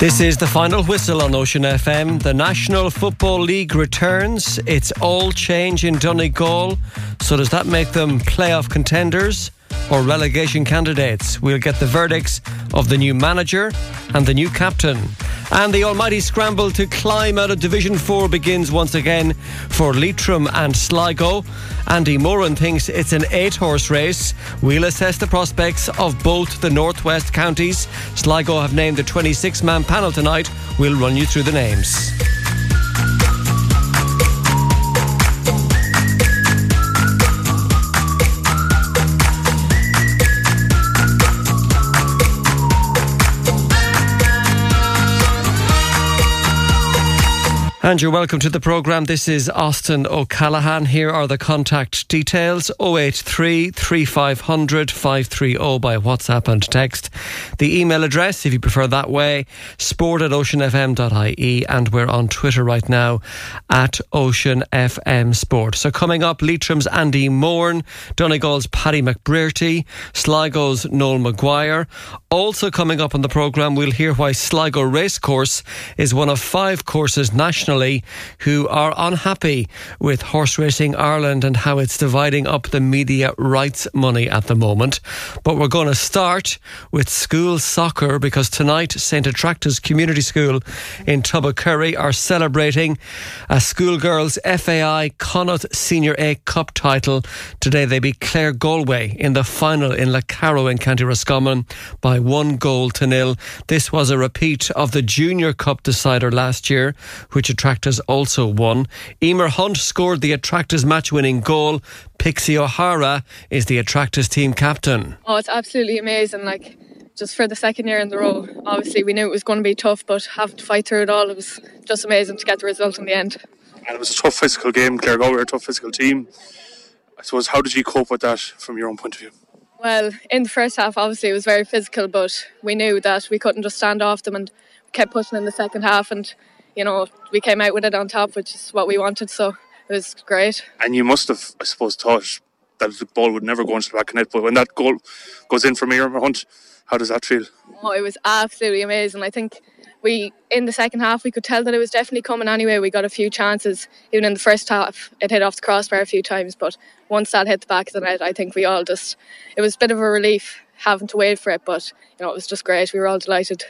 This is the final whistle on Ocean FM. The National Football League returns. It's all change in Donegal. So, does that make them playoff contenders or relegation candidates? We'll get the verdicts of the new manager and the new captain. And the almighty scramble to climb out of Division 4 begins once again for Leitrim and Sligo. Andy Moran thinks it's an eight horse race. We'll assess the prospects of both the Northwest counties. Sligo have named the 26 man panel tonight. We'll run you through the names. And you're welcome to the programme. This is Austin O'Callaghan. Here are the contact details 083 3500 530 by WhatsApp and text. The email address, if you prefer that way, sport at oceanfm.ie. And we're on Twitter right now at Ocean FM Sport. So coming up, Leitrim's Andy Moran, Donegal's Paddy McBrearty, Sligo's Noel Maguire. Also coming up on the programme, we'll hear why Sligo Racecourse is one of five courses nationally who are unhappy with Horse Racing Ireland and how it's dividing up the media rights money at the moment. But we're going to start with school soccer because tonight St Attracta's Community School in Tubbercurry are celebrating a schoolgirls FAI Connacht Senior A Cup title. Today they beat Clare Galway in the final in Carrow in County Roscommon by one goal to nil. This was a repeat of the Junior Cup decider last year, which Attracta's also won. Emer Hunt scored the Attracta's match winning goal. Pixie O'Hara is the Attracta's team captain. Oh, it's absolutely amazing. Like, just for the second year in the row. Obviously, we knew it was going to be tough, but having to fight through it all, it was just amazing to get the result in the end. And it was a tough physical game. Clare Galway were a tough physical team. I suppose, how did you cope with that from your own point of view? Well, in the first half, obviously, it was very physical, but we knew that we couldn't just stand off them and kept pushing in the second half. And you know, we came out with it on top, which is what we wanted. So it was great. And you must have, I suppose, thought that the ball would never go into the back of net. But when that goal goes in for Emer Hunt, how does that feel? Oh, it was absolutely amazing. I think we in the second half we could tell that it was definitely coming anyway. We got a few chances. Even in the first half, it hit off the crossbar a few times, but once that hit the back of the net, I think we all just it was a bit of a relief having to wait for it. But you know, it was just great. We were all delighted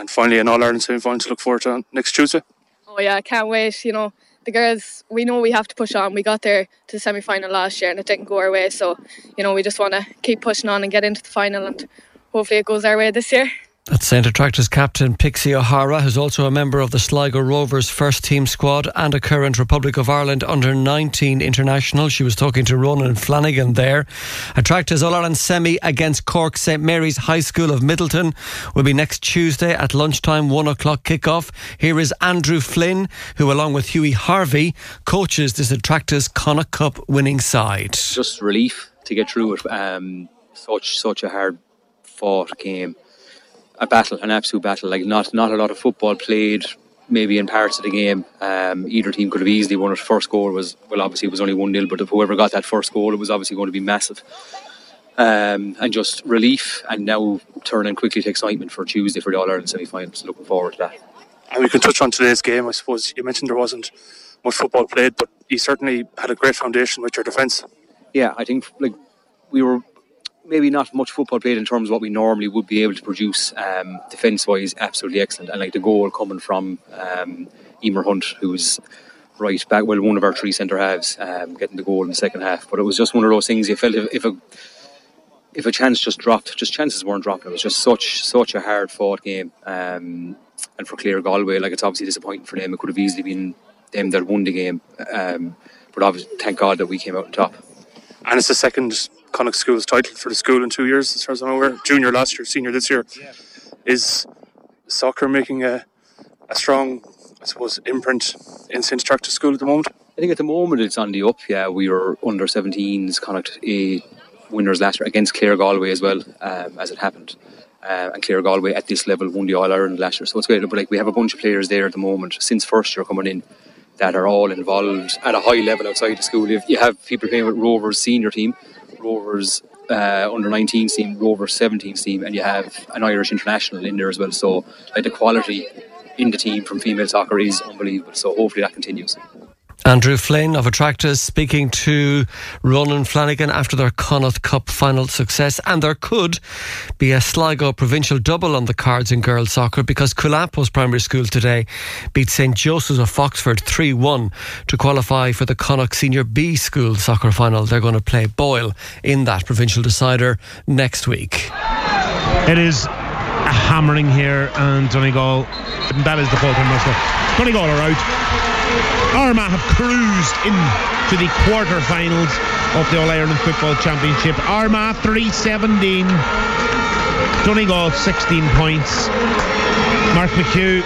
and finally an All Ireland semi final to look forward to next Tuesday. Oh yeah, I can't wait. You know, the girls, we know we have to push on. We got there to the semi final last year and it didn't go our way, so you know we just want to keep pushing on and get into the final, and hopefully it goes our way this year. That's St Attracta's captain Pixie O'Hara, who's also a member of the Sligo Rovers first team squad and a current Republic of Ireland under 19 international. She was talking to Ronan Flanagan there. Attracta's All Ireland semi against Cork St Mary's High School of Midleton will be next Tuesday at lunchtime, one o'clock kickoff. Here is Andrew Flynn, who, along with Hughie Harvey, coaches this Attracta's Connacht Cup winning side. Just relief to get through it. Um, such such a hard fought game a battle, an absolute battle. Like not not a lot of football played. Maybe in parts of the game, um, either team could have easily won it. First goal was well, obviously it was only one 0 but if whoever got that first goal, it was obviously going to be massive. Um, and just relief, and now turning quickly to excitement for Tuesday for the All Ireland semi-finals. Looking forward to that. And we can touch on today's game. I suppose you mentioned there wasn't much football played, but you certainly had a great foundation with your defence. Yeah, I think like we were maybe not much football played in terms of what we normally would be able to produce um, defence wise, absolutely excellent. And like the goal coming from um, Emer Hunt, who was right back, well, one of our three centre halves, um, getting the goal in the second half. But it was just one of those things you felt if, if a if a chance just dropped, just chances weren't dropping. It was just such such a hard fought game. Um, and for Clare Galway, like it's obviously disappointing for them. It could have easily been them that won the game. Um, but obviously, thank God that we came out on top. And it's the second Connacht School's title for the school in two years, as far as I'm aware. Junior last year, senior this year. Yeah. Is soccer making a, a strong, I suppose, imprint in St. Attracta's School at the moment? I think at the moment it's on the up. Yeah, we were under 17s Connacht A winners last year against Clare Galway as well, um, as it happened. Uh, and Clare Galway at this level won the All Ireland last year, so it's great. But like we have a bunch of players there at the moment since first year coming in that are all involved at a high level outside the school. You have people playing with Rovers senior team, Rovers uh, under 19 team, Rovers 17 team, and you have an Irish international in there as well. So like the quality in the team from female soccer is unbelievable. So hopefully that continues. Andrew Flynn of Attracta's speaking to Ronan Flanagan after their Connacht Cup final success. And there could be a Sligo provincial double on the cards in girls soccer because Coola Post Primary School today beat St Joseph's of Foxford 3 1 to qualify for the Connacht Senior B School soccer final. They're going to play Boyle in that provincial decider next week. It is a hammering here, and Donegal, that is the full time wrestler. Donegal are out. Armagh have cruised into the quarter-finals of the All-Ireland Football Championship. Armagh 3-17. Donegal 16 points. Mark McHugh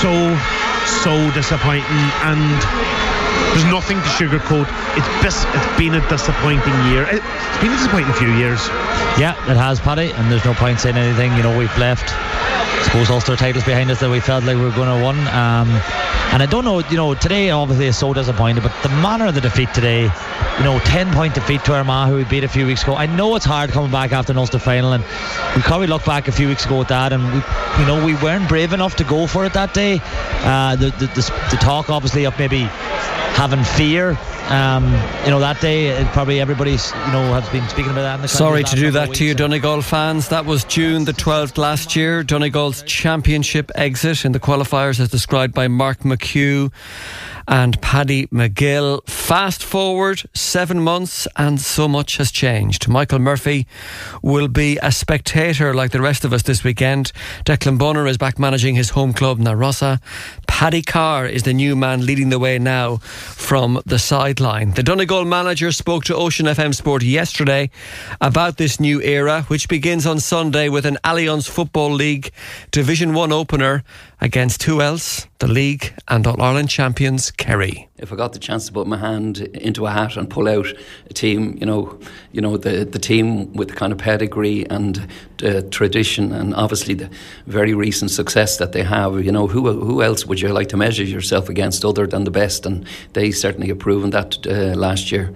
so, so disappointing and there's nothing to sugarcoat. It's bis- it's been a disappointing year. It's been a disappointing few years. Yeah, it has, Paddy, and there's no point saying anything. You know, we've left I suppose Ulster titles behind us that we felt like we were going to win. Um, and I don't know, you know, today obviously is so disappointed, but the manner of the defeat today, you know, 10 point defeat to Armagh, who we beat a few weeks ago. I know it's hard coming back after an Ulster final, and we probably look back a few weeks ago at that, and we, you know, we weren't brave enough to go for it that day. Uh, the, the, the, the talk obviously of maybe having fear um, you know, that day, probably everybody's, you know, has been speaking about that. In the Sorry to do that to you, Donegal fans. That was June the 12th last year. Donegal's championship exit in the qualifiers, as described by Mark McHugh and Paddy McGill. Fast forward seven months, and so much has changed. Michael Murphy will be a spectator like the rest of us this weekend. Declan Bonner is back managing his home club, Na Rossa. Paddy Carr is the new man leading the way now from the sideline. The Donegal manager spoke to Ocean FM Sport yesterday about this new era, which begins on Sunday with an Allianz Football League Division 1 opener against who else? The league and All Ireland champions Kerry. If I got the chance to put my hand into a hat and pull out a team, you know, you know the the team with the kind of pedigree and uh, tradition, and obviously the very recent success that they have, you know, who who else would you like to measure yourself against other than the best? And they certainly have proven that uh, last year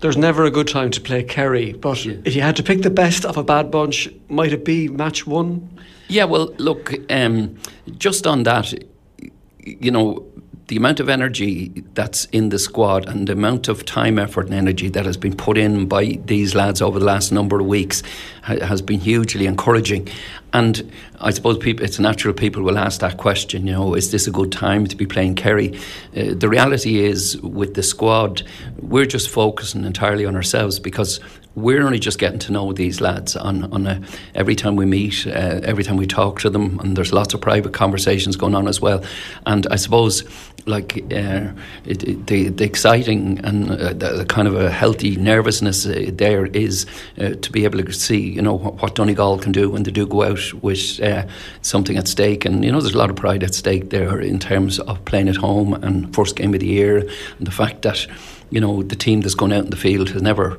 there's never a good time to play Kerry, but yeah. if you had to pick the best of a bad bunch, might it be match one? Yeah, well, look, um, just on that, you know, the amount of energy that's in the squad and the amount of time, effort, and energy that has been put in by these lads over the last number of weeks has been hugely encouraging. And I suppose people, it's natural people will ask that question, you know, is this a good time to be playing Kerry? Uh, the reality is, with the squad, we're just focusing entirely on ourselves because we're only just getting to know these lads on, on a, every time we meet, uh, every time we talk to them, and there's lots of private conversations going on as well. And I suppose, like, uh, it, it, the, the exciting and uh, the, the, kind of a healthy nervousness uh, there is uh, to be able to see, you know, what, what, Donegal can do when they do go out with uh, something at stake. And, you know, there's a lot of pride at stake there in terms of playing at home and first game of the year, and the fact that, you know, the team that's going out in the field has never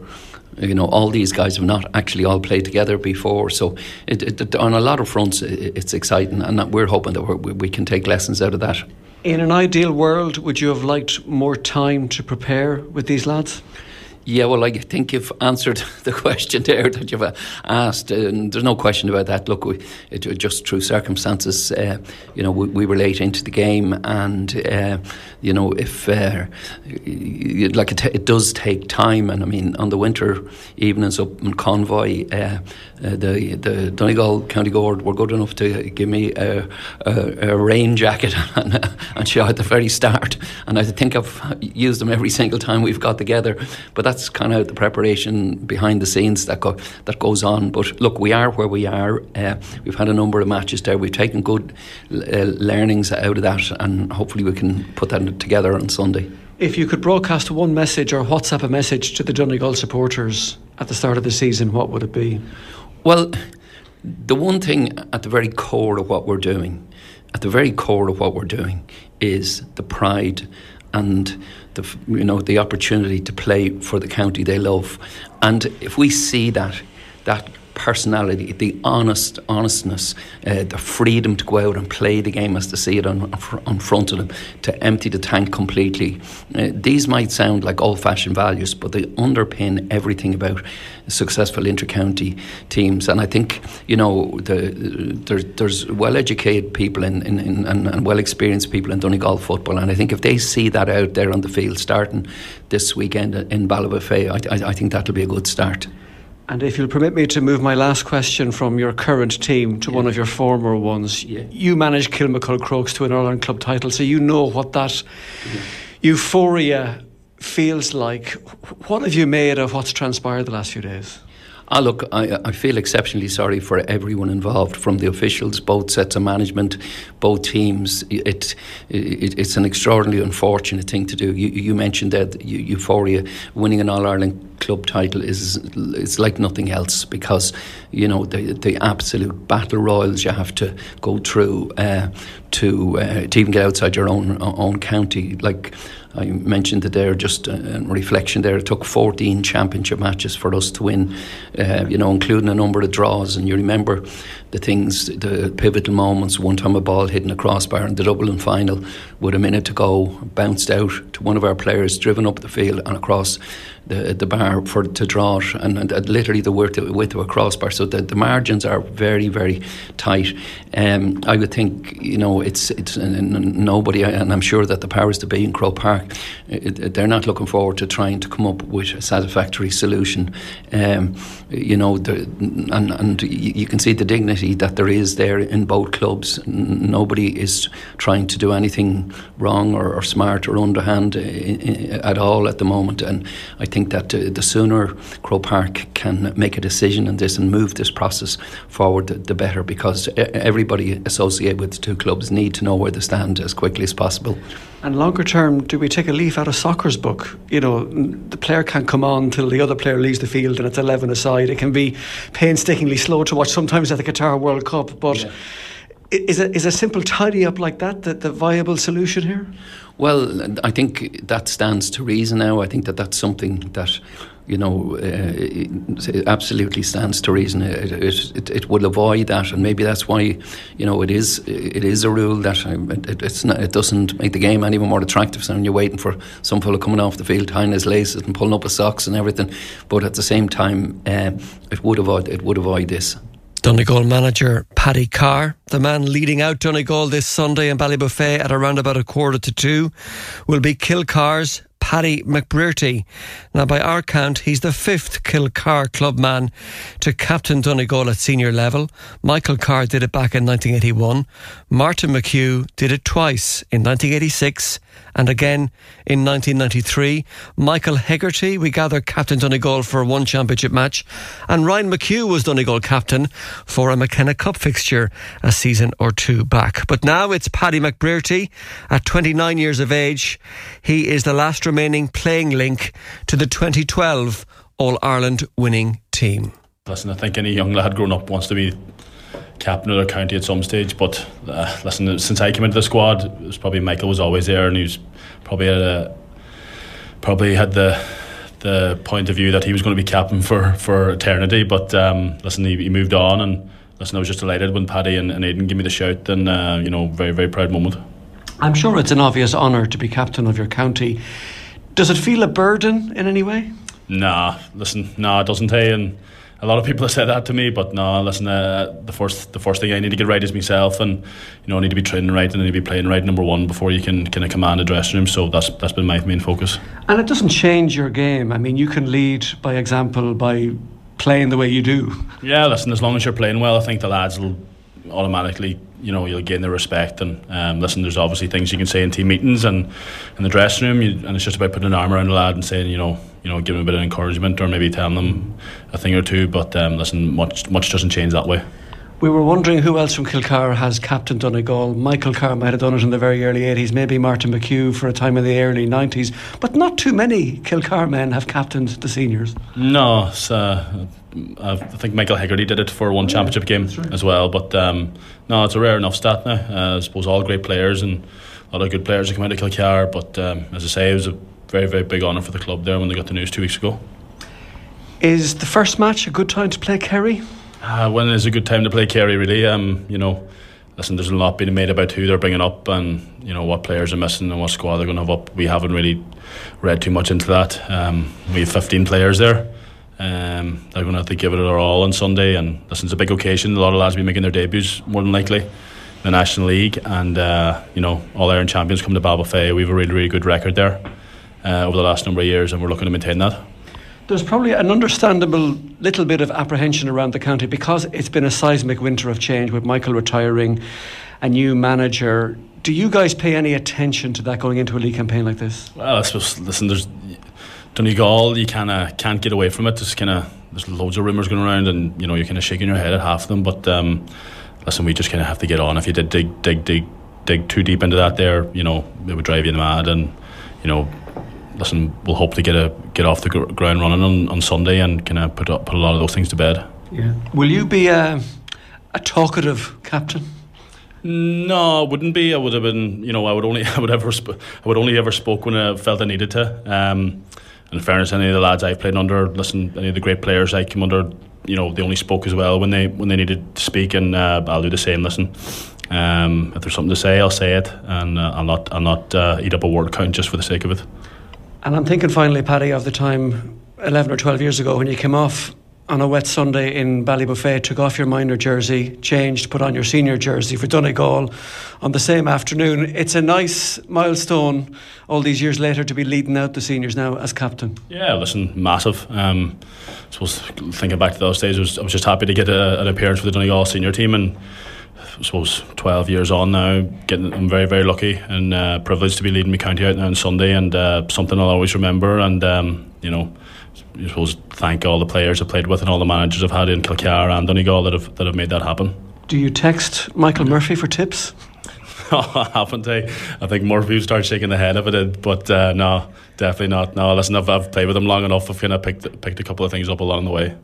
you know, all these guys have not actually all played together before. So, it, it, on a lot of fronts, it, it's exciting, and we're hoping that we we can take lessons out of that. In an ideal world, would you have liked more time to prepare with these lads? Yeah, well, I think you've answered the question there that you've uh, asked, and there's no question about that. Look, we, it, just through circumstances, uh, you know, we, we, were late into the game, and uh, you know, if uh, like it, it, does take time, and I mean, on the winter evenings up in Convoy, uh, uh, the the Donegal County Guard were good enough to give me a, a, a rain jacket and, and show at the very start, and I think I've used them every single time we've got together, but that's kind of the preparation behind the scenes that go, that goes on. But look, we are where we are. Uh, we've had a number of matches there. We've taken good uh, learnings out of that, and hopefully we can put that together on Sunday. If you could broadcast one message or WhatsApp a message to the Donegal supporters at the start of the season, what would it be? Well, the one thing at the very core of what we're doing, at the very core of what we're doing, is the pride and the you know the opportunity to play for the county they love. And if we see that that personality, the honest honestness, uh, the freedom to go out and play the game as they see it on, on front of them, to empty the tank completely. Uh, these might sound like old-fashioned values, but they underpin everything about successful inter-county teams. And I think you know the, there, there's well-educated people in, in, in and, and well-experienced people in Donegal football, and I think if they see that out there on the field starting this weekend in Ballybofey, I, I, I think that'll be a good start. And if you'll permit me to move my last question from your current team to yeah. one of your former ones, yeah. you managed Kilmacud Crokes to an All Ireland club title, so you know what that yeah. euphoria feels like. What have you made of what's transpired the last few days? Ah, look, I, I, feel exceptionally sorry for everyone involved, from the officials, both sets of management, both teams. It, it it's an extraordinarily unfortunate thing to do. You, you mentioned that euphoria, winning an All Ireland club title is it's like nothing else because you know the the absolute battle royals you have to go through uh, to uh, to even get outside your own own county like I mentioned that there just uh, in reflection there. It took 14 championship matches for us to win, uh, you know, including a number of draws. And you remember the things, the pivotal moments. One time a ball hitting a crossbar in the Dublin final with a minute to go, bounced out to one of our players, driven up the field and across the the bar for to draw it, and, and literally the width, width of a crossbar. So the, the margins are very very tight. Um, I would think you know it's it's nobody, and I'm sure that the powers to be in Croke Park, it, they're not looking forward to trying to come up with a satisfactory solution. Um, you know, the, and and you can see the dignity that there is there in both clubs. Nobody is trying to do anything wrong or, or smart or underhand uh, at all at the moment, and I think that uh, the sooner Croke Park can make a decision on this and move this process forward, the, the better, because everybody associated with the two clubs need to know where they stand as quickly as possible. And longer term, do we take a leaf out of soccer's book? You know, the player can't come on till the other player leaves the field and it's 11 aside. It can be painstakingly slow to watch sometimes at the Qatar World Cup, but. Yeah. Is a, is a simple tidy up like that the, the viable solution here? Well, I think that stands to reason now. I think that that's something that you know, uh, absolutely stands to reason. It, it, it, will avoid that, and maybe that's why, you know, it is it is a rule that it, it's not, it doesn't make the game any more attractive. So you're waiting for some fellow coming off the field, tying his laces and pulling up his socks and everything, but at the same time, uh, it would avoid it would avoid this. Donegal manager Paddy Carr, the man leading out Donegal this Sunday in Ballybofey at around about a quarter to two, will be Kilcar's Paddy McBrearty. Now, by our count, he's the fifth Kilcar club man to captain Donegal at senior level. Michael Carr did it back in 1981. Martin McHugh did it twice in 1986 and again in 1993. Michael Hegarty, we gather, captain Donegal for one championship match, and Ryan McHugh was Donegal captain for a McKenna Cup fixture a season or two back. But now it's Paddy McBrearty at 29 years of age. He is the last remaining playing link to the 2012 All Ireland winning team. Listen, I think any young lad growing up wants to be captain of their county at some stage. But uh, listen, since I came into the squad, it was probably Michael was always there, and he was probably had a, probably had the the point of view that he was going to be captain for for eternity. But um, listen, he, he, moved on, and listen, I was just delighted when Paddy and, and Aidan gave me the shout, and uh, you know, very very proud moment. I'm sure it's an obvious honour to be captain of your county. Does it feel a burden in any way? Nah, listen, nah, it doesn't. Hey, and a lot of people have said that to me, but no, listen. Uh, the first, the first thing I need to get right is myself, and you know, I need to be training right and I need to be playing right. Number one, before you can kind of command a dressing room. So that's that's been my main focus. And it doesn't change your game. I mean, you can lead by example by playing the way you do. Yeah, listen. As long as you're playing well, I think the lads will automatically you know you'll gain the respect and um, listen there's obviously things you can say in team meetings and in the dressing room you, and it's just about putting an arm around the lad and saying you know you know giving a bit of encouragement or maybe telling them a thing or two but um, listen much much doesn't change that way we were wondering who else from Kilcar has captain Donegal. Michael Carr might have done it in the very early 80s, maybe Martin McHugh for a time in the early 90s, but not too many Kilcar men have captained the seniors. No, uh, I think Michael Hegarty did it for one championship game right. as well, but um, no, it's a rare enough stat now. Uh, I suppose all great players and a lot of good players have come out of Kilcar, but um, as I say, it was a very, very big honour for the club there when they got the news two weeks ago. Is the first match a good time to play Kerry? Uh, when is a good time to play Kerry? Really, um, you know, listen, there's a lot being made about who they're bringing up and you know what players are missing and what squad they're going to have up. We haven't really read too much into that. Um, we have 15 players there. Um, they're going to have to give it their all on Sunday, and this is a big occasion. A lot of lads will be making their debuts more than likely in the National League, and uh, you know all Ireland champions come to Ballybofey. We have a really, really good record there uh, over the last number of years, and we're looking to maintain that. There's probably an understandable little bit of apprehension around the county because it's been a seismic winter of change with Michael retiring, a new manager. Do you guys pay any attention to that going into a league campaign like this? Well, I suppose, listen, there's Donegal, you kind of can't get away from it. There's kind of there's loads of rumours going around, and you know you're kind of shaking your head at half of them. But um, listen, we just kind of have to get on. If you did dig, dig, dig, dig too deep into that, there, you know, it would drive you mad. And you know, listen, we'll hope to get a get off the ground running on, on Sunday and kind of put up, put a lot of those things to bed. Yeah. Will you be a, a talkative captain? No, I wouldn't be. I would have been. You know, I would only. I would ever. Sp- I would only ever spoke when I felt I needed to. Um, in fairness, any of the lads I've played under, listen, any of the great players I came under, you know, they only spoke as well when they when they needed to speak, and uh, I'll do the same. Listen, um, if there's something to say, I'll say it, and uh, I'll not I'll not uh, eat up a word count just for the sake of it. And I'm thinking finally, Paddy, of the time 11 or 12 years ago when you came off on a wet Sunday in Ballybofey, took off your minor jersey, changed, put on your senior jersey for Donegal on the same afternoon. It's a nice milestone all these years later to be leading out the seniors now as captain. Yeah, listen, massive. Um, I suppose thinking back to those days, I was, I was just happy to get a, an appearance for the Donegal senior team and. I suppose 12 years on now, getting, I'm very, very lucky and uh, privileged to be leading my county out now on Sunday, and uh, something I'll always remember. And um, you know, I suppose thank all the players I've played with and all the managers I've had in Kilcar and Donegal that have that have made that happen. Do you text Michael Murphy for tips? haven't I? I think Murphy would start shaking the head of it, but uh, no, definitely not. No, listen, I've, I've played with him long enough. I've kind of picked picked a couple of things up along the way.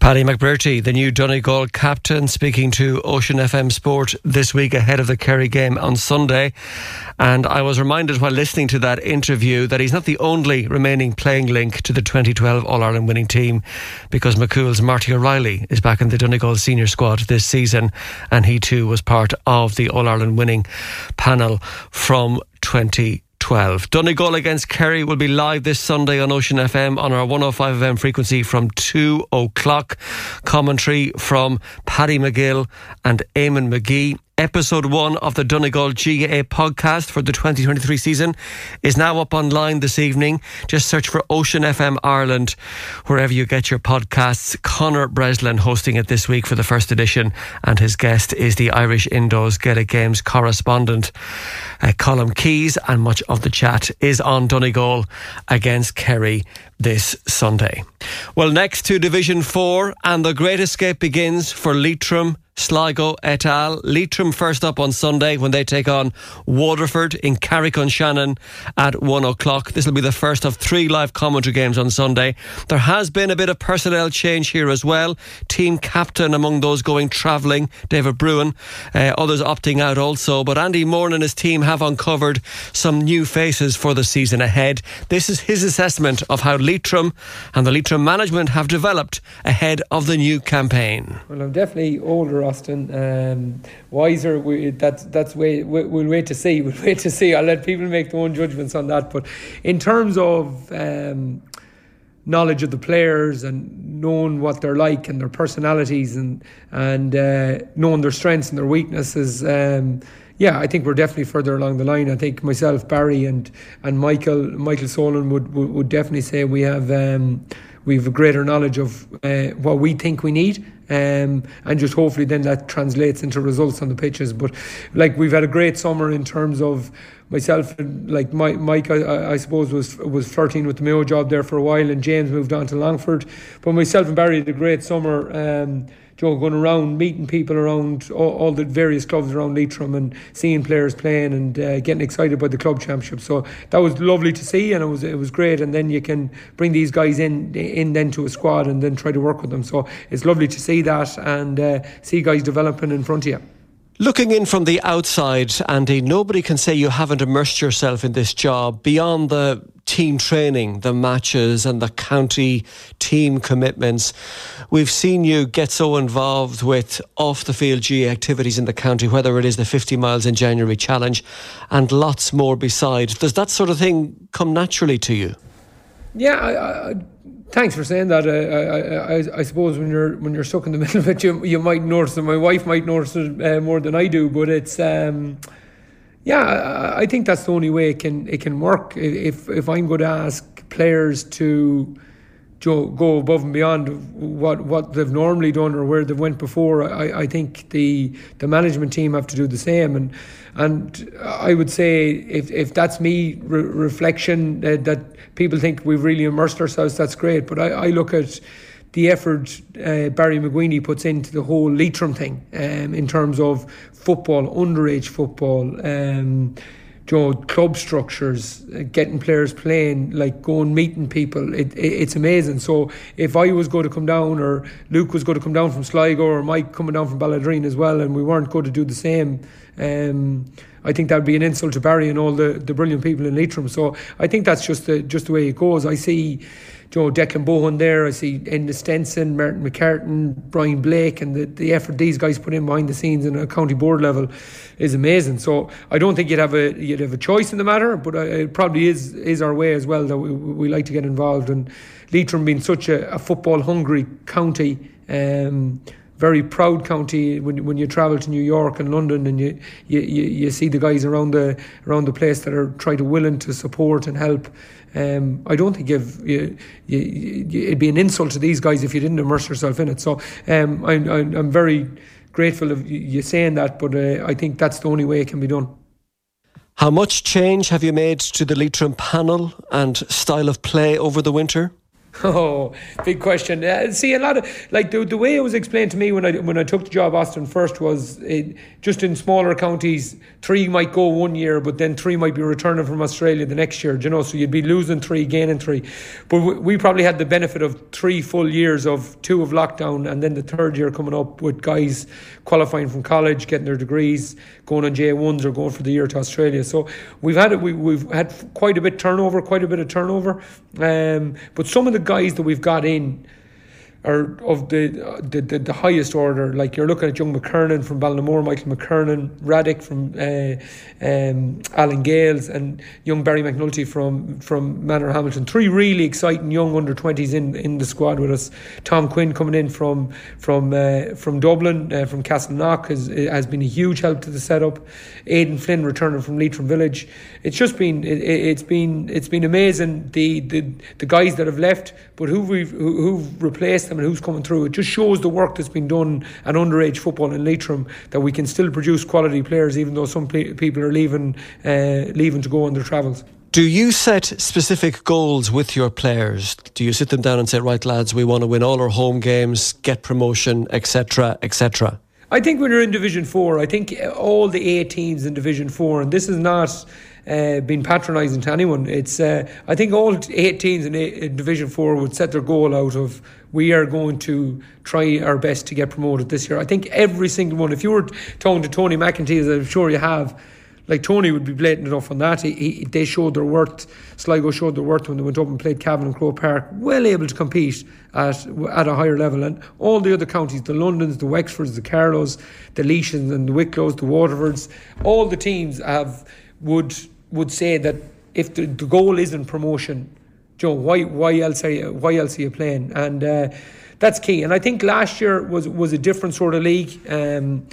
Paddy McBrearty, the new Donegal captain, speaking to Ocean FM Sport this week ahead of the Kerry game on Sunday. And I was reminded while listening to that interview that he's not the only remaining playing link to the 2012 All Ireland winning team because McCool's Marty O'Reilly is back in the Donegal senior squad this season. And he too was part of the All Ireland winning panel from 20. 12. Donegal against Kerry will be live this Sunday on Ocean FM on our 105 FM frequency from 2 o'clock. Commentary from Paddy McGill and Eamon McGee. Episode one of the Donegal GAA podcast for the 2023 season is now up online this evening. Just search for Ocean FM Ireland wherever you get your podcasts. Connor Breslin hosting it this week for the first edition, and his guest is the Irish Indos Gaelic Games correspondent, uh, Colm Keys, and much of the chat is on Donegal against Kerry this Sunday. Well, next to Division 4, and the great escape begins for Leitrim Sligo et al. Leitrim first up on Sunday when they take on Waterford in Carrick-on-Shannon at one o'clock. This will be the first of three live commentary games on Sunday. There has been a bit of personnel change here as well. Team captain among those going travelling, David Bruin. Uh, others opting out also. But Andy Moran his team have uncovered some new faces for the season ahead. This is his assessment of how Leitrim and the Leitrim management have developed ahead of the new campaign. Well, I'm definitely older Austin. Um, wiser, we, that's that's way we, will wait to see. We'll wait to see. I'll let people make their own judgments on that. But in terms of um, knowledge of the players and knowing what they're like and their personalities and and uh, knowing their strengths and their weaknesses. Um, yeah, I think we're definitely further along the line. I think myself, Barry, and and Michael Michael Solan would, would, would definitely say we have um, we have a greater knowledge of uh, what we think we need um, and just hopefully then that translates into results on the pitches. But like we've had a great summer in terms of myself, like Mike, Mike I, I, suppose was was flirting with the Mayo job there for a while, and James moved on to Longford. But myself and Barry had a great summer. Um, Joe going around meeting people around all, all, the various clubs around Leitrim and seeing players playing and uh, getting excited by the club championship. So that was lovely to see, and it was it was great. And then you can bring these guys in in then to a squad and then try to work with them. So it's lovely to see that and uh, see guys developing in front of you. Looking in from the outside, Andy, nobody can say you haven't immersed yourself in this job beyond the team training, the matches, and the county team commitments. We've seen you get so involved with off the field G activities in the county, whether it is the 50 miles in January challenge and lots more besides. Does that sort of thing come naturally to you? Yeah, I, I, thanks for saying that. I, I, I, suppose when you're when you're stuck in the middle of it, you, you might notice it. My wife might notice it uh, more than I do, but it's. Um, yeah, I think that's the only way it can it can work. If if I'm going to ask players to go above and beyond what what they've normally done or where they've went before, I, I think the the management team have to do the same. And and I would say if if that's me re- reflection uh, that people think we've really immersed ourselves, that's great. But I, I look at the effort uh, Barry McWeeney puts into the whole Leitrim thing um, in terms of football, underage football, um, know, club structures, uh, getting players playing, like going meeting people. It, it, it's amazing. So if I was going to come down, or Luke was going to come down from Sligo, or Mike coming down from Ballydreen as well, and we weren't going to do the same. Um, I think that would be an insult to Barry and all the, the brilliant people in Leitrim. So I think that's just the just the way it goes. I see Joe Bohan there. I see Enda Stenson, Martin McCartan, Brian Blake, and the, the effort these guys put in behind the scenes in a county board level is amazing. So I don't think you'd have a you'd have a choice in the matter, but it probably is is our way as well that we, we like to get involved. And Leitrim being such a, a football hungry county. Um, very proud county when when you travel to New York and London and you, you, you, see the guys around the around the place that are trying to willing to support and help. Um, I don't think you've, you, you, it'd be an insult to these guys if you didn't immerse yourself in it. So um, I'm, I'm very grateful of you saying that, but uh, I think that's the only way it can be done. How much change have you made to the Leitrim panel and style of play over the winter? Oh, big question. Uh, see, a lot of like the, the way it was explained to me when I when I took the job Austin first was it, just in smaller counties, three might go one year, but then three might be returning from Australia the next year. You know, so you'd be losing three, gaining three. But we, we probably had the benefit of three full years of two of lockdown, and then the third year coming up with guys qualifying from college, getting their degrees, going on J ones or going for the year to Australia. So we've had we, we've had quite a bit turnover, quite a bit of turnover. Um, but some of the guys that we've got in are of the, the, the, the, highest order. Like you're looking at young McKernan from Ballinamore, Michael McKernan, Raddick from uh, um, Allen Gaels, and young Barry McNulty from from Manorhamilton. Three really exciting young under twenties in, in the squad with us. Tom Quinn coming in from from uh, from Dublin, uh, from Castleknock has has been a huge help to the setup. Aidan Flynn returning from Leitrim Village. It's just been it, has been it's been amazing the, the the guys that have left, but who we've who, who've replaced them and who's coming through. It just shows the work that's been done at underage football in Leitrim that we can still produce quality players, even though some people are leaving uh, leaving to go on their travels. Do you set specific goals with your players? Do you sit them down and say, "Right, lads, we want to win all our home games, get promotion, etc., etc." I think when you're in Division Four, I think all the eight teams in Division Four, and this is not uh, been patronising to anyone. It's uh, I think all eight teams in, in Division Four would set their goal out of we are going to try our best to get promoted this year. I think every single one. If you were talking to Tony McEntee, as I'm sure you have, like Tony would be blatant enough on that. He, he, they showed their worth. Sligo showed their worth when they went up and played Cavan and Croke Park, well able to compete at at a higher level. And all the other counties, the Londons, the Wexfords, the Carlows, the Laois and the Wicklow's, the Waterfords, all the teams have would would say that if the, the goal isn't promotion, Joe, why why else are you, why else are you playing? And uh, that's key. And I think last year was was a different sort of league um,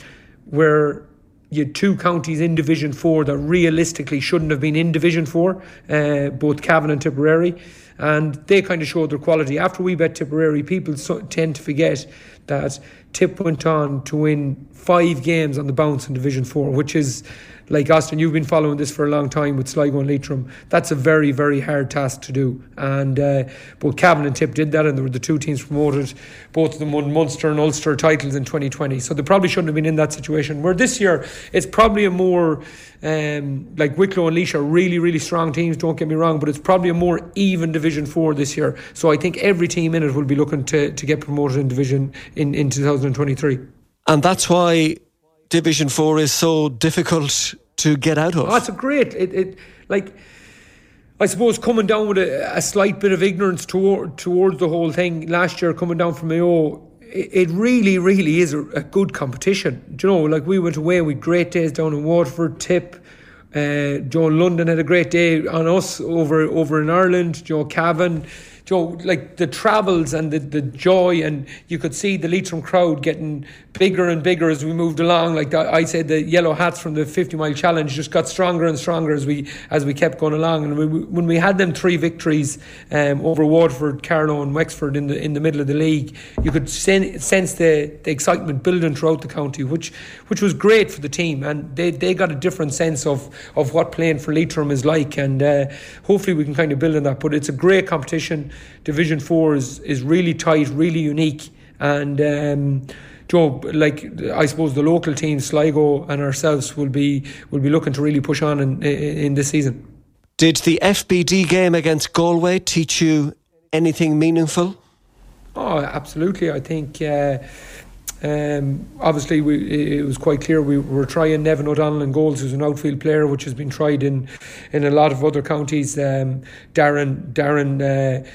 where you had two counties in Division Four that realistically shouldn't have been in Division Four, uh, both Cavan and Tipperary, and they kind of showed their quality. After we bet Tipperary, people so, tend to forget that Tip went on to win five games on the bounce in Division Four, which is like Austin, you've been following this for a long time with Sligo and Leitrim. That's a very, very hard task to do. And uh, both Cavan and Tip did that, and there were the two teams promoted. Both of them won Munster and Ulster titles in 2020. So they probably shouldn't have been in that situation. Where this year, it's probably a more um, like Wicklow and Laois are really, really strong teams, don't get me wrong, but it's probably a more even Division 4 this year. So I think every team in it will be looking to, to get promoted in Division in, in 2023. And that's why Division Four is so difficult to get out of. Oh, it's a great. It, it like. I suppose coming down with a, a slight bit of ignorance toward towards the whole thing last year, coming down from Mayo, it, it really, really is a, a, good competition. Do you know, like we went away with great days down in Waterford, Tip. Uh, John London had a great day on us over over in Ireland. Joe Cavan Joe, like the travels and the, the joy, and you could see the Leitrim crowd getting bigger and bigger as we moved along. Like I said, the yellow hats from the 50 mile challenge just got stronger and stronger as we as we kept going along. And we, when we had them three victories um, over Waterford, Carlow, and Wexford in the in the middle of the league, you could sen- sense the, the excitement building throughout the county, which which was great for the team, and they, they got a different sense of of what playing for Leitrim is like, and uh, hopefully we can kind of build on that. But it's a great competition. Division Four is is really tight, really unique, and. Um, Joe, like I suppose the local teams, Sligo and ourselves, will be will be looking to really push on in in this season. Did the FBD game against Galway teach you anything meaningful? Oh, absolutely. I think. Uh, um, obviously, we, it was quite clear we were trying Nevin O'Donnell in goals, who's an outfield player, which has been tried in, in a lot of other counties. Um, Darren Darren uh,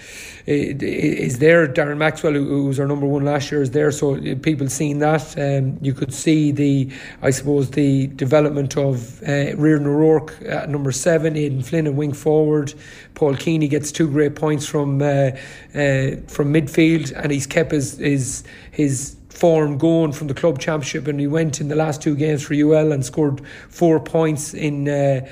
is there. Darren Maxwell, who was our number one last year, is there. So people seeing that, um, you could see the, I suppose, the development of uh, Riordan O'Rourke at number seven, Aidan Flynn and wing forward. Paul Keeney gets two great points from uh, uh, from midfield, and he's kept his his his form going from the club championship, and he went in the last two games for UL and scored four points in. Uh,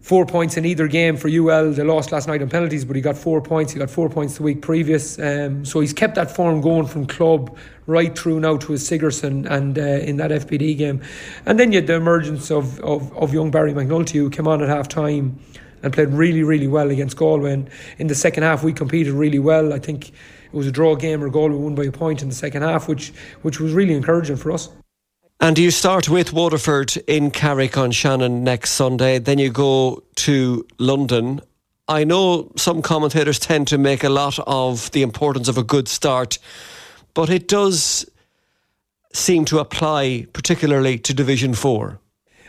four points in either game for UL. They lost last night on penalties, but he got four points. He got four points the week previous. Um, so he's kept that form going from club right through now to his Sigerson and uh, in that FBD game. And then you had the emergence of, of, of young Barry McNulty, who came on at half time and played really, really well against Galway. And in the second half, we competed really well. I think it was a draw game or a goal we won by a point in the second half, which which was really encouraging for us. And you start with Waterford in Carrick-on-Shannon next Sunday, then you go to London. I know some commentators tend to make a lot of the importance of a good start, but it does seem to apply particularly to Division 4.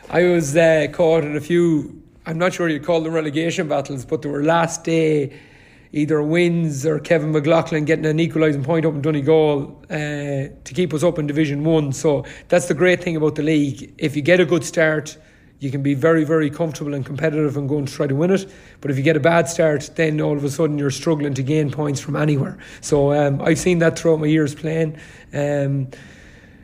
I was uh, caught in a few, I'm not sure you call them relegation battles, but there were last day either wins or Kevin McLoughlin getting an equalising point up in Donegal uh, to keep us up in Division 1. So that's the great thing about the league. If you get a good start, you can be very, very comfortable and competitive and going to try to win it. But if you get a bad start, then all of a sudden you're struggling to gain points from anywhere. So um, I've seen that throughout my years playing. Um,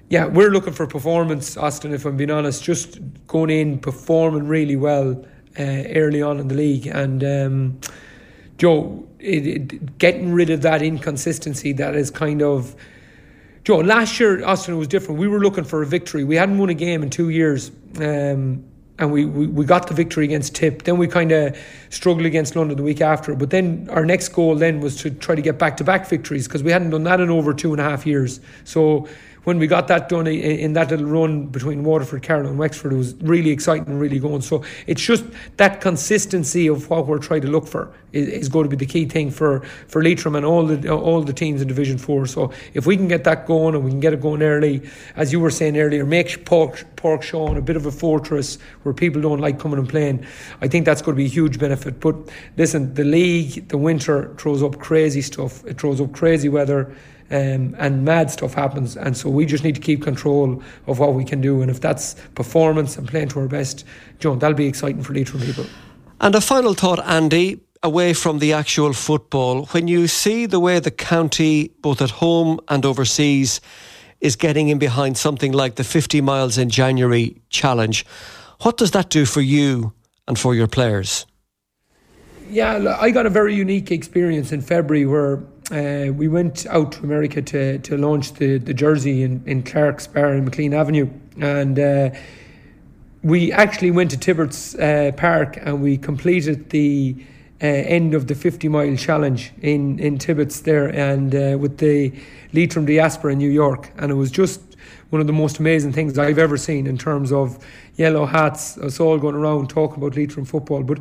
yeah, we're looking for performance, Austin, if I'm being honest. Just going in, performing really well uh, early on in the league. And um, Joe, it, it, getting rid of that inconsistency that is kind of. Joe, last year, Austin was different. We were looking for a victory. We hadn't won a game in two years. Um, and we, we, we got the victory against Tip. Then we kind of struggled against London the week after. But then our next goal then was to try to get back to back victories because we hadn't done that in over two and a half years. So when we got that done in, that little run between Waterford, Carlow, and Wexford, it was really exciting and really going. So it's just that consistency of what we're trying to look for is, is going to be the key thing for, for Leitrim and all the all the teams in Division Four. So if we can get that going and we can get it going early, as you were saying earlier, make Park Porkshone a bit of a fortress where people don't like coming and playing. I think that's going to be a huge benefit. But listen, the league, the winter throws up crazy stuff. It throws up crazy weather um, and mad stuff happens. And so we just need to keep control of what we can do. And if that's performance and playing to our best, John, that'll be exciting for Leitrim people. And a final thought, Andy, away from the actual football, when you see the way the county, both at home and overseas, is getting in behind something like the 50 miles in January challenge, what does that do for you and for your players? Yeah, I got a very unique experience in February where uh, we went out to America to, to launch the, the jersey in, in Clark's Bar in McLean Avenue. And uh, we actually went to Tibbetts uh, Park and we completed the uh, end of the 50 mile challenge in, in Tibbetts there and uh, with the lead Leitrim Diaspora in New York. And it was just one of the most amazing things I've ever seen in terms of yellow hats, us all going around talking about Leitrim football. But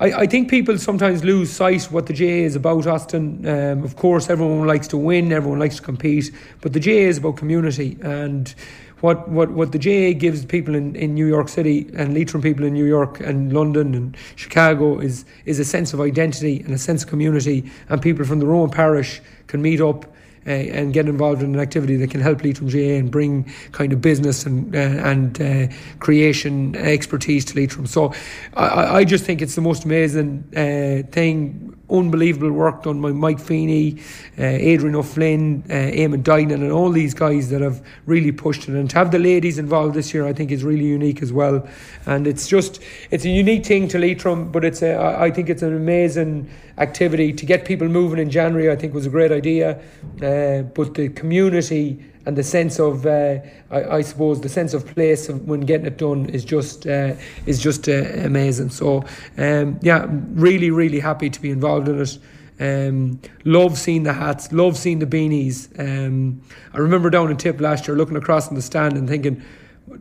I, I think people sometimes lose sight what the GAA is about, Austin. Um, of course, everyone likes to win, everyone likes to compete, but the GAA is about community. And what, what, what the GAA gives people in, in New York City and Leitrim people in New York and London and Chicago is is a sense of identity and a sense of community, and people from the Rowan parish can meet up uh, and get involved in an activity that can help Leitrim GAA and bring kind of business and uh, and uh, creation expertise to Leitrim. So I, I just think it's the most amazing uh, thing unbelievable work done by Mike Feeney, uh, Adrian O'Flynn, uh, Eamon Dynan, and all these guys that have really pushed it. And to have the ladies involved this year, I think, is really unique as well. And it's just it's a unique thing to Leitrim, but it's a, I think it's an amazing activity to get people moving in January. I think was a great idea, uh, but the community and the sense of uh, I, I, suppose the sense of place of when getting it done is just uh, is just uh, amazing. So um, yeah, really really happy to be involved in it. Um, love seeing the hats, love seeing the beanies. Um, I remember down in Tip last year looking across in the stand and thinking,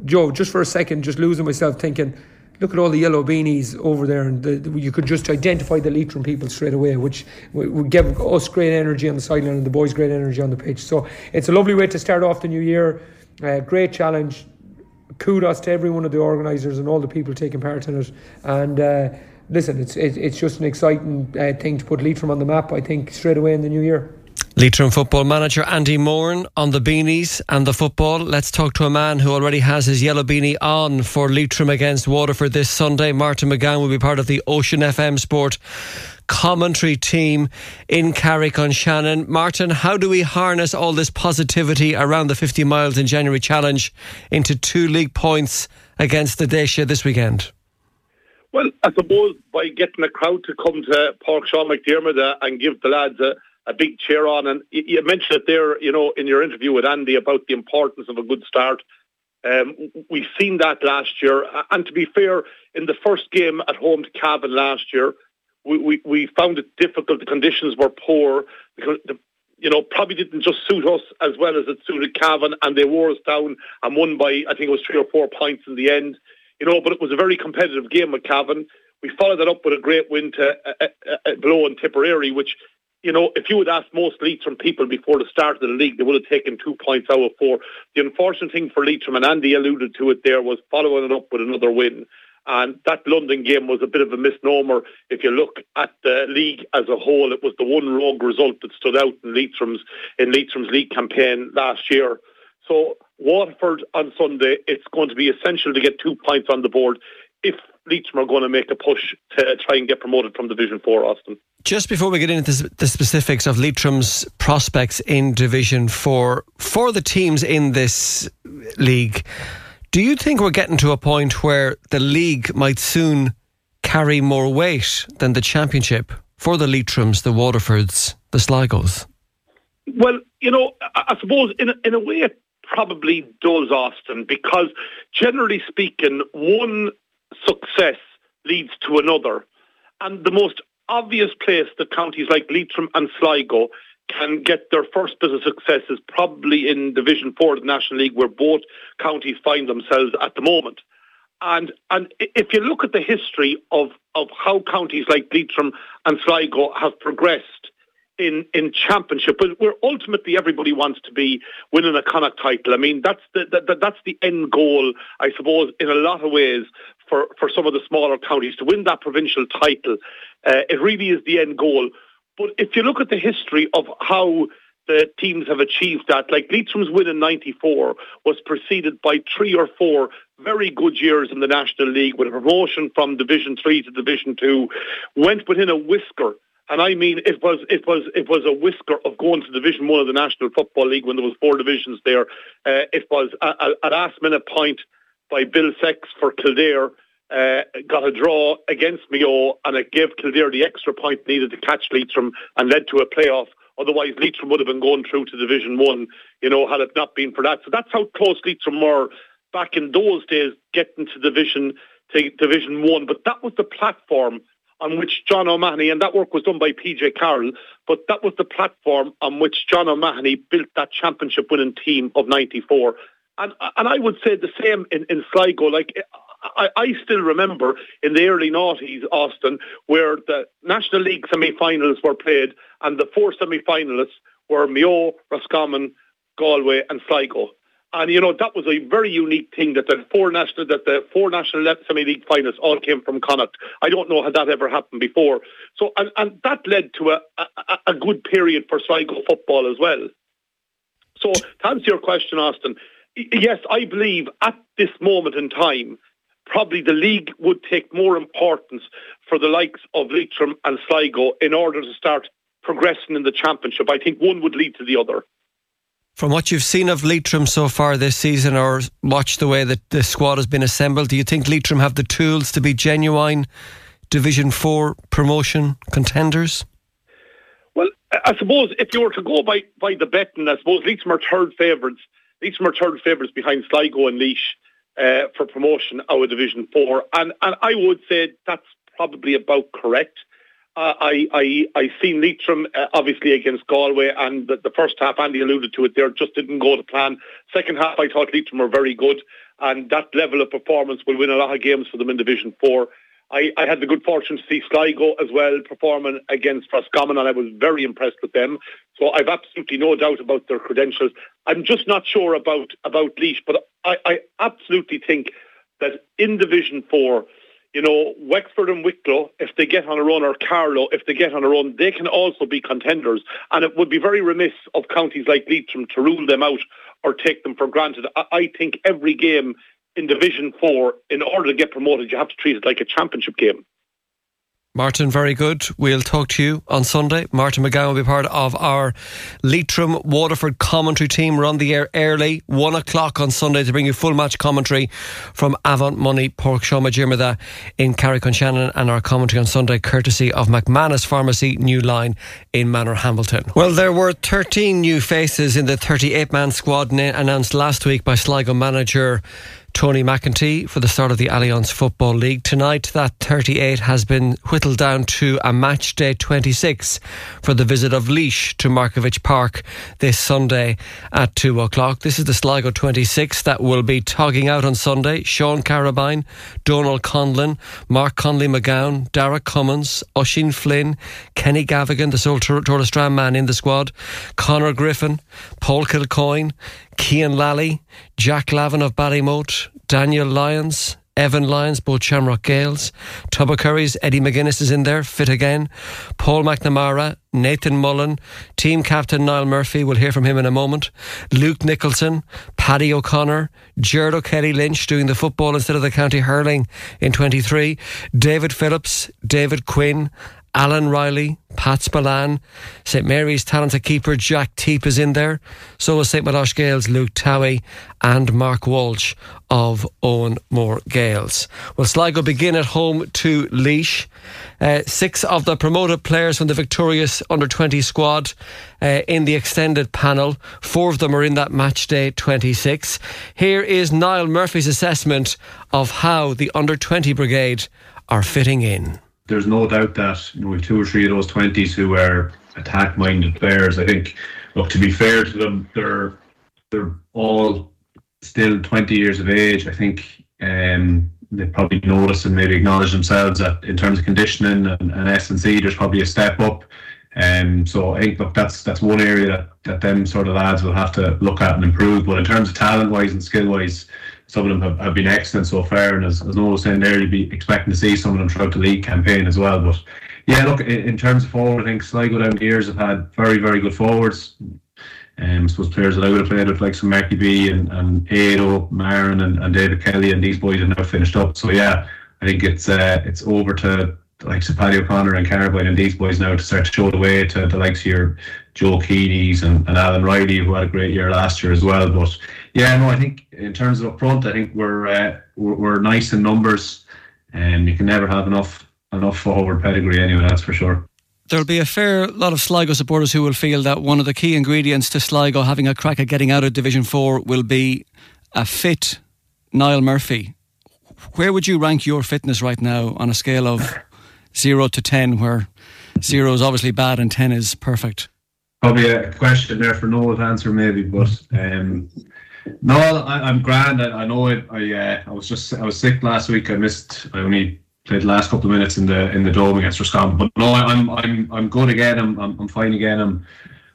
Joe, just for a second, just losing myself thinking look at all the yellow beanies over there, and the, the, you could just identify the Leitrim people straight away, which would give us great energy on the sideline and the boys great energy on the pitch. So it's a lovely way to start off the new year. Uh, great challenge. Kudos to every one of the organisers and all the people taking part in it. And uh, listen, it's it, it's just an exciting uh, thing to put Leitrim on the map. I think straight away in the new year. Leitrim football manager Andy Moran on the beanies and the football. Let's talk to a man who already has his yellow beanie on for Leitrim against Waterford this Sunday. Martin McGann will be part of the Ocean FM Sport commentary team in Carrick-on-Shannon. Martin, how do we harness all this positivity around the 50 miles in January challenge into two league points against the Déise this weekend? Well, I suppose by getting a crowd to come to Park Sean McDermott uh, and give the lads a a big cheer on. And you mentioned it there, you know, in your interview with Andy about the importance of a good start. Um, we've seen that last year. And to be fair, in the first game at home to Cavan last year, we, we, we found it difficult. The conditions were poor. Because the, you know, probably didn't just suit us as well as it suited Cavan, and they wore us down and won by, I think it was three or four points in the end. You know, but it was a very competitive game with Cavan. We followed that up with a great win to uh, uh, uh, below in Tipperary, which you know, if you would ask most Leitrim people before the start of the league, they would have taken two points out of four. The unfortunate thing for Leitrim, and Andy alluded to it there, was following it up with another win. And that London game was a bit of a misnomer. If you look at the league as a whole, it was the one rogue result that stood out in Leitrim's in Leitrim's league campaign last year. So Waterford on Sunday, it's going to be essential to get two points on the board if Leitrim are going to make a push to try and get promoted from Division 4, Austin. Just before we get into the specifics of Leitrim's prospects in Division 4, for the teams in this league, do you think we're getting to a point where the league might soon carry more weight than the championship for the Leitrims, the Waterfords, the Sligos? Well, you know, I suppose in a, in a way it probably does, Austin, because generally speaking, one success leads to another. And the most obvious place that counties like Leitrim and Sligo can get their first bit of success is probably in Division 4 of the National League, where both counties find themselves at the moment. And and if you look at the history of, of how counties like Leitrim and Sligo have progressed in, in championship, but where ultimately everybody wants to be winning a Connacht title. I mean, that's the, the, that's the end goal, I suppose, in a lot of ways for, for some of the smaller counties to win that provincial title. Uh, it really is the end goal. But if you look at the history of how the teams have achieved that, like Leitrim's win in 94 was preceded by three or four very good years in the National League with a promotion from Division 3 to Division 2, went within a whisker and I mean, it was it was it was a whisker of going to Division One of the National Football League when there was four divisions there. Uh, it was a, a, last minute point by Bill Sex for Kildare. Uh, got a draw against Mayo and it gave Kildare the extra point needed to catch Leitrim and led to a playoff. Otherwise, Leitrim would have been going through to Division One, you know, had it not been for that. So that's how close Leitrim were back in those days, getting to Division to Division One. But that was the platform on which John O'Mahony, and that work was done by PJ Carroll, but that was the platform on which John O'Mahony built that championship winning team of 94. And, and I would say the same in, in Sligo. Like, I, I still remember in the early noughties, Austin, where the National League semi-finals were played, and the four semi-finalists were Mayo, Roscommon, Galway, and Sligo. And you know that was a very unique thing that the four national that the four national semi league finals all came from Connacht. I don't know had that ever happened before. So and, and that led to a, a, a good period for Sligo football as well. So to answer your question, Austin, yes, I believe at this moment in time, probably the league would take more importance for the likes of Leitrim and Sligo in order to start progressing in the championship. I think one would lead to the other. From what you've seen of Leitrim so far this season, or watched the way that the squad has been assembled, do you think Leitrim have the tools to be genuine Division Four promotion contenders? Well, I suppose if you were to go by by the betting, I suppose Leitrim are third favourites. Leitrim are third favourites behind Sligo and Laois uh, for promotion out of Division Four, and and I would say that's probably about correct. I I I seen Leitrim uh, obviously against Galway, and the, the, first half Andy alluded to it there just didn't go to plan. Second half, I thought Leitrim were very good, and that level of performance will win a lot of games for them in Division Four. I, I had the good fortune to see Sligo as well performing against Roscommon, and I was very impressed with them. So I've absolutely no doubt about their credentials. I'm just not sure about about Laois, but I, I absolutely think that in Division Four you know, Wexford and Wicklow, if they get on a run, or Carlow, if they get on a run, they can also be contenders. And it would be very remiss of counties like Leitrim to rule them out or take them for granted. I think every game in Division 4, in order to get promoted, you have to treat it like a championship game. Martin, very good. We'll talk to you on Sunday. Martin McGowan will be part of our Leitrim Waterford commentary team. We're on the air early, one o'clock on Sunday to bring you full match commentary from Avant Money Pork Shoma in Carrick-on-Shannon and our commentary on Sunday courtesy of McManus Pharmacy New Line in Manorhamilton. Well, there were 13 new faces in the 38 man squad announced last week by Sligo manager Tony McEntee for the start of the Allianz Football League. Tonight, that 38 has been whittled down to a match day 26 for the visit of Laois to Markievicz Park this Sunday at 2 o'clock. This is the Sligo 26 that will be togging out on Sunday. Sean Carabine, Donald Conlon, Mark Conley McGowan, Darragh Cummins, Oisin Flynn, Kenny Gavigan, the sole Tourlestrane man in the squad, Connor Griffin, Paul Kilcoyne, Cian Lally, Jack Lavin of Ballymote, Daniel Lyons, Evan Lyons, both Shamrock Gaels. Tubba Curry's Eddie McGuinness is in there, fit again. Paul McNamara, Nathan Mullen, team captain Niall Murphy, we'll hear from him in a moment. Luke Nicholson, Paddy O'Connor, Gerard O'Kelly Lynch doing the football instead of the county hurling in 23. David Phillips, David Quinn, Alan Riley, Pat Spillane, St Mary's talented keeper Jack Teep is in there. So is St Molaise Gaels Luke Towey and Mark Walsh of Owen Moore Gales. Well, Sligo begin at home to Laois. Uh, six of the promoted players from the victorious under 20 squad uh, in the extended panel. Four of them are in that match day 26. Here is Niall Murphy's assessment of how the under 20 brigade are fitting in there's no doubt that you know we've two or three of those twenties who are attack-minded players. I think, look, to be fair to them, they're they're all still 20 years of age. I think um, they probably notice and maybe acknowledge themselves that in terms of conditioning and, and S and C, there's probably a step up. Um, so I think look, that's that's one area that, that them sort of lads will have to look at and improve. But in terms of talent wise and skill wise, some of them have, have been excellent so far. And as, as Noel was saying there, you'd be expecting to see some of them throughout the league campaign as well. But yeah, look, in, in terms of forward, I think Sligo down the years have had very, very good forwards. Um, I suppose players that I would have played with, like some Marky B and, and Ado, Marren and, and David Kelly, and these boys have now finished up. So yeah, I think it's uh, it's over to like so Paddy O'Connor and Carabine and these boys now to start to show the way to the likes of your Joe Keeney's and, and Alan Riley, who had a great year last year as well. But yeah, no, I think in terms of up front, I think we're uh, we're, we're, nice in numbers, and you can never have enough enough forward pedigree anyway. That's for sure. There'll be a fair lot of Sligo supporters who will feel that one of the key ingredients to Sligo having a crack at getting out of Division Four will be a fit Niall Murphy. Where would you rank your fitness right now on a scale of zero to ten, where zero is obviously bad and ten is perfect? Probably a question there for Noel to answer, maybe, but um, no, I, am grand. I, I, know it. I uh, I was just I was sick last week. I missed. I only played the last couple of minutes in the in the dome against Roscommon. But no, I'm I'm I'm good again. I'm I'm, I'm fine again. I'm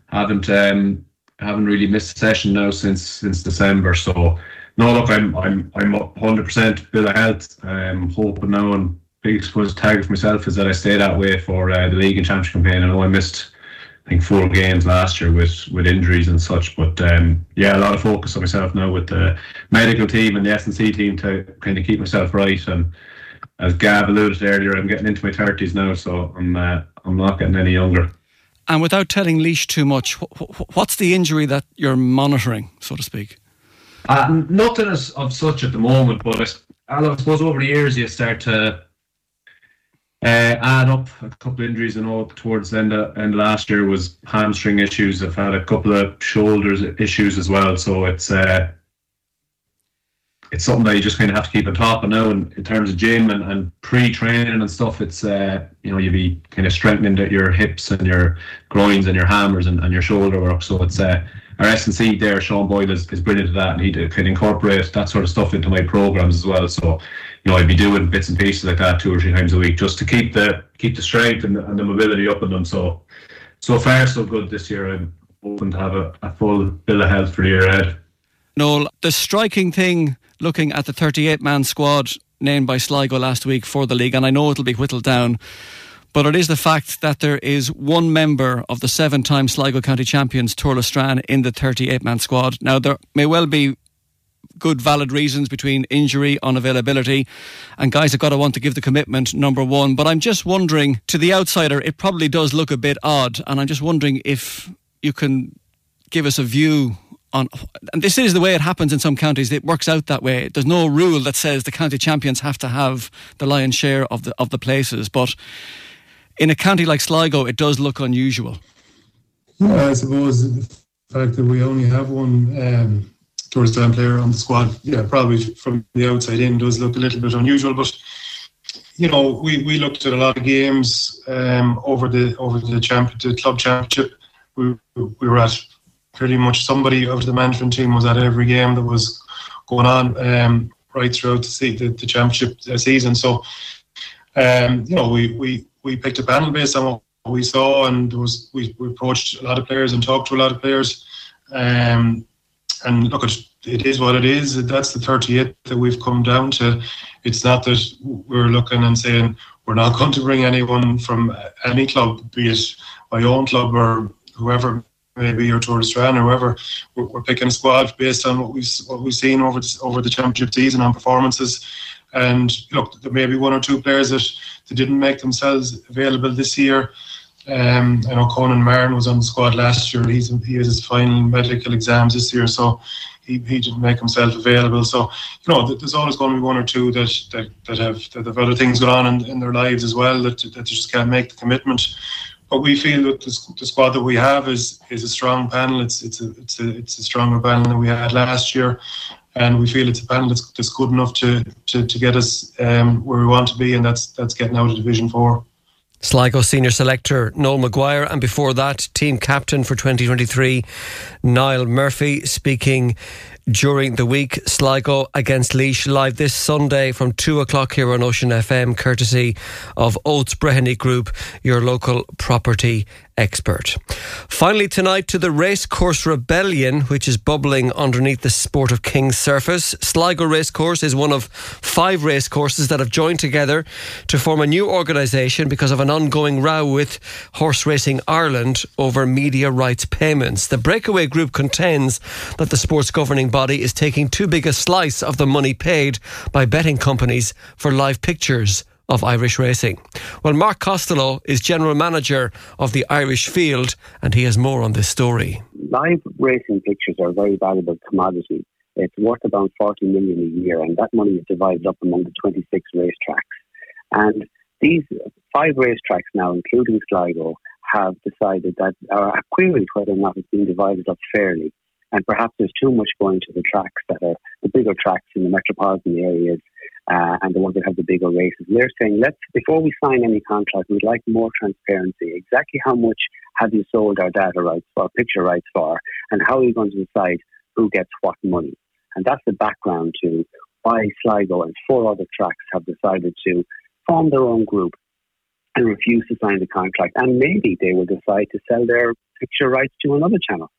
haven't um haven't really missed a session now since since December. So no, look, I'm I'm I'm 100 percent bill of health. I'm hoping now and big suppose target for myself is that I stay that way for uh, the league and championship campaign. I know I missed I think four games last year with with injuries and such, but um, yeah, a lot of focus on myself now with the medical team and the S&C team to kind of keep myself right. And as Gab alluded earlier, I'm getting into my thirties now, so I'm uh, I'm not getting any younger. And without telling Laois too much, what's the injury that you're monitoring, so to speak? Uh, nothing as of such at the moment, but I, I suppose over the years you start to add up a couple of injuries. and all towards the end of, end last year was hamstring issues. I've had a couple of shoulders issues as well. So it's uh, it's something that you just kind of have to keep on top of now. And in terms of gym and, and pre-training and stuff, it's uh, you know you be kind of strengthening your hips and your groins and your hammers and, and your shoulder work. So it's uh, our S and C there, Sean Boyle is, is brilliant at that, and he can incorporate that sort of stuff into my programs as well. So you know, I'd be doing bits and pieces like that two or three times a week just to keep the keep the strength and the, and the mobility up in them. So, so far so good this year. I'm hoping to have a, a full bill of health for the year ahead. Noel, the striking thing looking at the 38 man squad named by Sligo last week for the league, and I know it'll be whittled down, but it is the fact that there is one member of the seven time Sligo County champions, Tourlestrane, in the 38 man squad. Now, there may well be good valid reasons between injury, unavailability, and guys have got to want to give the commitment, number one. But I'm just wondering, to the outsider, it probably does look a bit odd, and I'm just wondering if you can give us a view on, and this is the way it happens in some counties. It works out that way. There's no rule that says the county champions have to have the lion's share of the of the places, but in a county like Sligo, it does look unusual. Yeah, I suppose the fact that we only have one um, Tourlestrane player on the squad, yeah, probably from the outside in does look a little bit unusual. But you know, we, we looked at a lot of games um, over the over the champ the club championship. We we were at pretty much somebody of the management team was at every game that was going on um, right throughout the, the, the championship season. So, um, you know, we, we, we picked a panel based on what we saw, and was we, we approached a lot of players and talked to a lot of players. Um, and look, it, it is what it is. That's the 38th that we've come down to. It's not that we're looking and saying we're not going to bring anyone from any club, be it my own club or whoever maybe or Tourlestrane or whoever. We're, we're, picking a squad based on what we've what we've seen over the, over the championship season on performances. And look, there may be one or two players that, that didn't make themselves available this year. Um, I know Conan Martin was on the squad last year. He's he has his final medical exams this year, so he, he didn't make himself available. So you know, there's always going to be one or two that that, that have that have other things going on in, in their lives as well that that just can't make the commitment. But we feel that the, the squad that we have is is a strong panel. It's it's a it's a it's a stronger panel than we had last year, and we feel it's a panel that's, that's good enough to, to, to get us um, where we want to be, and that's that's getting out of Division Four. Sligo senior selector Noel Maguire, and before that, team captain for 2023, Niall Murphy, speaking during the week. Sligo against Laois live this Sunday from 2 o'clock here on Ocean FM, courtesy of Oates Breheny Group, your local property expert. Finally, tonight to the Racecourse Rebellion, which is bubbling underneath the Sport of King's surface. Sligo Racecourse is one of five racecourses that have joined together to form a new organisation because of an ongoing row with Horse Racing Ireland over media rights payments. The breakaway group contends that the sport's governing body is taking too big a slice of the money paid by betting companies for live pictures of Irish racing. Well, Mark Costello is general manager of the Irish Field, and he has more on this story. Live racing pictures are a very valuable commodity. It's worth about 40 million a year, and that money is divided up among the 26 racetracks. And these five racetracks now, including Sligo, have decided that, or have queried whether or not it's been divided up fairly. And perhaps there's too much going to the tracks that are the bigger tracks in the metropolitan areas uh, and the ones that have the bigger races. They're saying, let's before we sign any contract, we'd like more transparency. Exactly how much have you sold our data rights for, picture rights for, and how are you going to decide who gets what money? And that's the background to why Sligo and four other tracks have decided to form their own group and refuse to sign the contract. And maybe they will decide to sell their picture rights to another channel.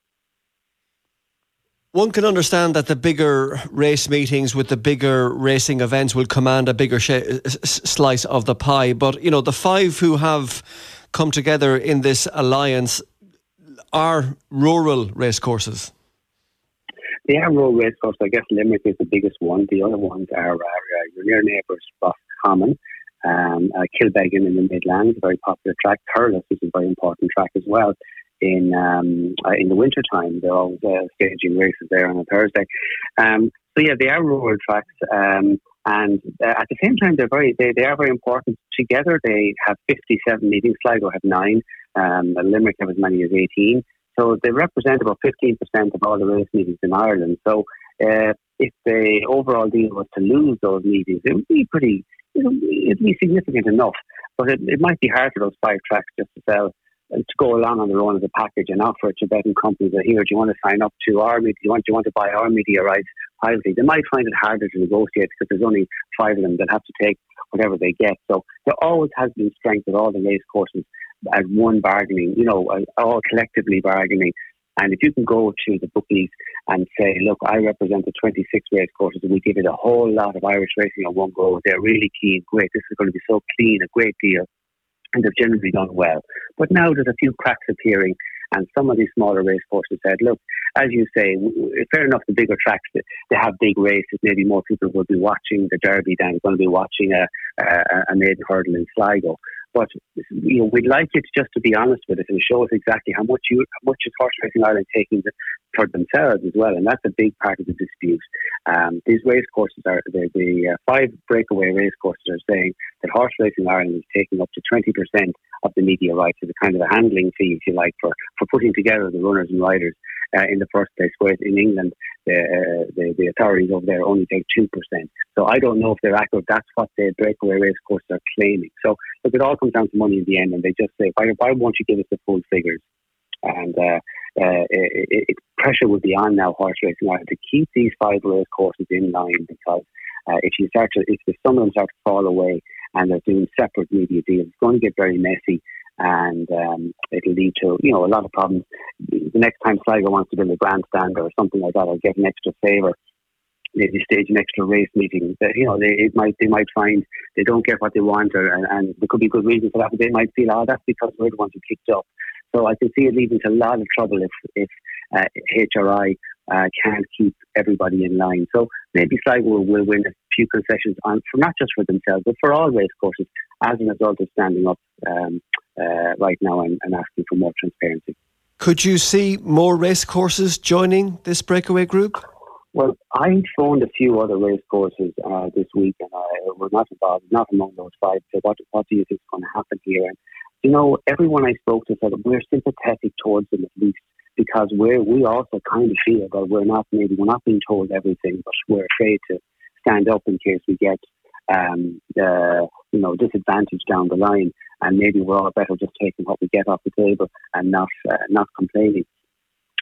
One can understand that the bigger race meetings with the bigger racing events will command a bigger sh- slice of the pie. But, you know, the five who have come together in this alliance are rural racecourses. They are rural racecourses. I guess Limerick is the biggest one. The other ones are, uh, your near neighbours, Roscommon, um, uh, Kilbeggan in the Midlands, a very popular track. Thurles is a very important track as well in um, uh, in the winter time. They're always uh, staging races there on a Thursday. Um, so yeah, they are rural tracks, um, and uh, at the same time, they're very they, they are very important. Together, they have 57 meetings. Sligo have nine. Um, Limerick have as many as 18. So they represent about 15% of all the race meetings in Ireland. So uh, if the overall deal was to lose those meetings, it would be pretty, it'd be significant enough. But it, it might be hard for those five tracks just to sell to go along on their own as a package and offer it to betting companies that here, do you want to sign up to our media? Do you want, do you want to buy our media rights privately? They might find it harder to negotiate because there's only five of them that have to take whatever they get. So there always has been strength with all the race courses as one bargaining, you know, uh, all collectively bargaining. And if you can go to the bookies and say, look, I represent the 26 race courses and we give it a whole lot of Irish racing on one go, they're really keen, great, this is going to be so clean, a great deal and they've generally done well. But now there's a few cracks appearing, and some of these smaller race courses said, look, as you say, fair enough, the bigger tracks, they have big races, maybe more people will be watching the Derby than going to be watching a, a, a maiden hurdle in Sligo. But you know, we'd like it just to be honest with us and show us exactly how much you, how much is Horse Racing Ireland taking for themselves as well, and that's a big part of the dispute. Um, these race courses are the, the uh, five breakaway race courses are saying that Horse Racing Ireland is taking up to twenty percent of the media rights as a kind of a handling fee, if you like, for for putting together the runners and riders uh, in the first place. Whereas in England, the, uh, the, the authorities over there only take two percent. So I don't know if they're accurate. That's what the breakaway race courses are claiming. So look, it all comes down to money in the end, and they just say, why, why won't you give us the full figures? And uh, uh, it, it, pressure would be on now horse racing to keep these five race courses in line because uh, if you start to, if some of them start to fall away and they're doing separate media deals, it's going to get very messy and um, it'll lead to you know a lot of problems. The next time Sligo wants to build a grandstand or something like that, or get an extra favour, maybe stage an extra race meeting. That you know they might they might find they don't get what they want, or, and, and there could be good reasons for that. But they might feel, oh, that's because we're the ones who kicked up. So I can see it leading to a lot of trouble if if uh, HRI uh, can't keep everybody in line. So maybe Sligo will, will win a few concessions on, for not just for themselves, but for all race courses as a result of standing up um, uh, right now and, and asking for more transparency. Could you see more race courses joining this breakaway group? Well, I phoned a few other race courses uh, this week, and I was not involved, not among those five. So, what what do you think is going to happen here? And you know, everyone I spoke to said we're sympathetic towards them at least because we're, we also kind of feel that we're not maybe we're not being told everything, but we're afraid to stand up in case we get um, the you know disadvantage down the line, and maybe we're all better just taking what we get off the table and not uh, not complaining.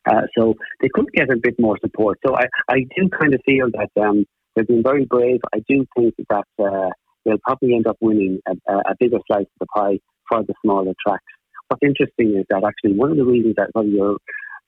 Uh, so they could get a bit more support. So I, I do kind of feel that um, they've been very brave. I do think that uh, they'll probably end up winning a, a bigger slice of the pie for the smaller tracks. What's interesting is that actually one of the reasons that well, you're,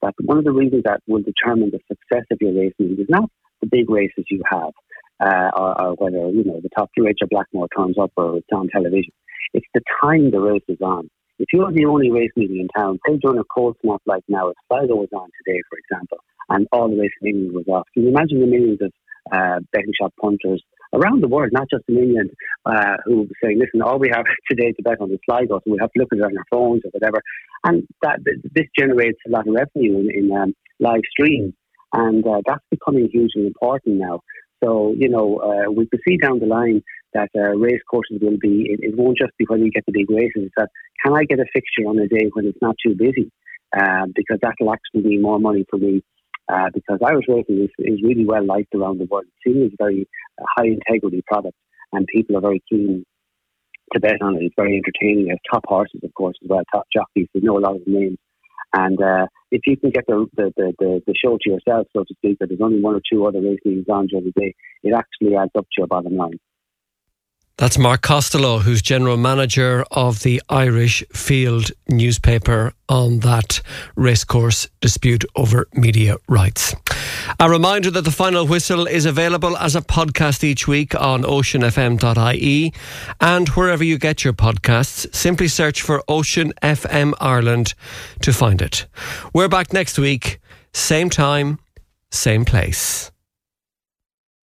that one of the reasons that will determine the success of your racing is not the big races you have, uh, or, or, whether you know the top two Rachel Blackmore turns up or it's on television. It's the time the race is on. If you're the only race meeting in town, say during a cold snap like now, if Sligo was on today, for example, and all the racing meetings was off, can you imagine the millions of uh, betting shop punters around the world, not just in England, uh, who were saying, listen, all we have today to bet on is Sligo, so we have to look at it on our phones or whatever. And that this generates a lot of revenue in, in um, live streams. And uh, that's becoming hugely important now. So, you know, uh, we could see down the line that uh, race courses will be, it, it, won't just be when you get the big races, it's that can I get a fixture on a day when it's not too busy? Uh, because that'll actually be more money for me uh, because Irish racing is, is really well liked around the world. It's seen as a very uh, high integrity product, and people are very keen to bet on it. It's very entertaining. It has top horses, of course, as well, top jockeys. We know a lot of the names. And uh, if you can get the, the, the, the, show to yourself, so to speak, that there's only one or two other race meetings on during the day, it actually adds up to your bottom line. That's Mark Costello, who's general manager of the Irish Field newspaper on that racecourse dispute over media rights. A reminder that the final whistle is available as a podcast each week on oceanfm.ie and wherever you get your podcasts. Simply search for Ocean FM Ireland to find it. We're back next week, same time, same place.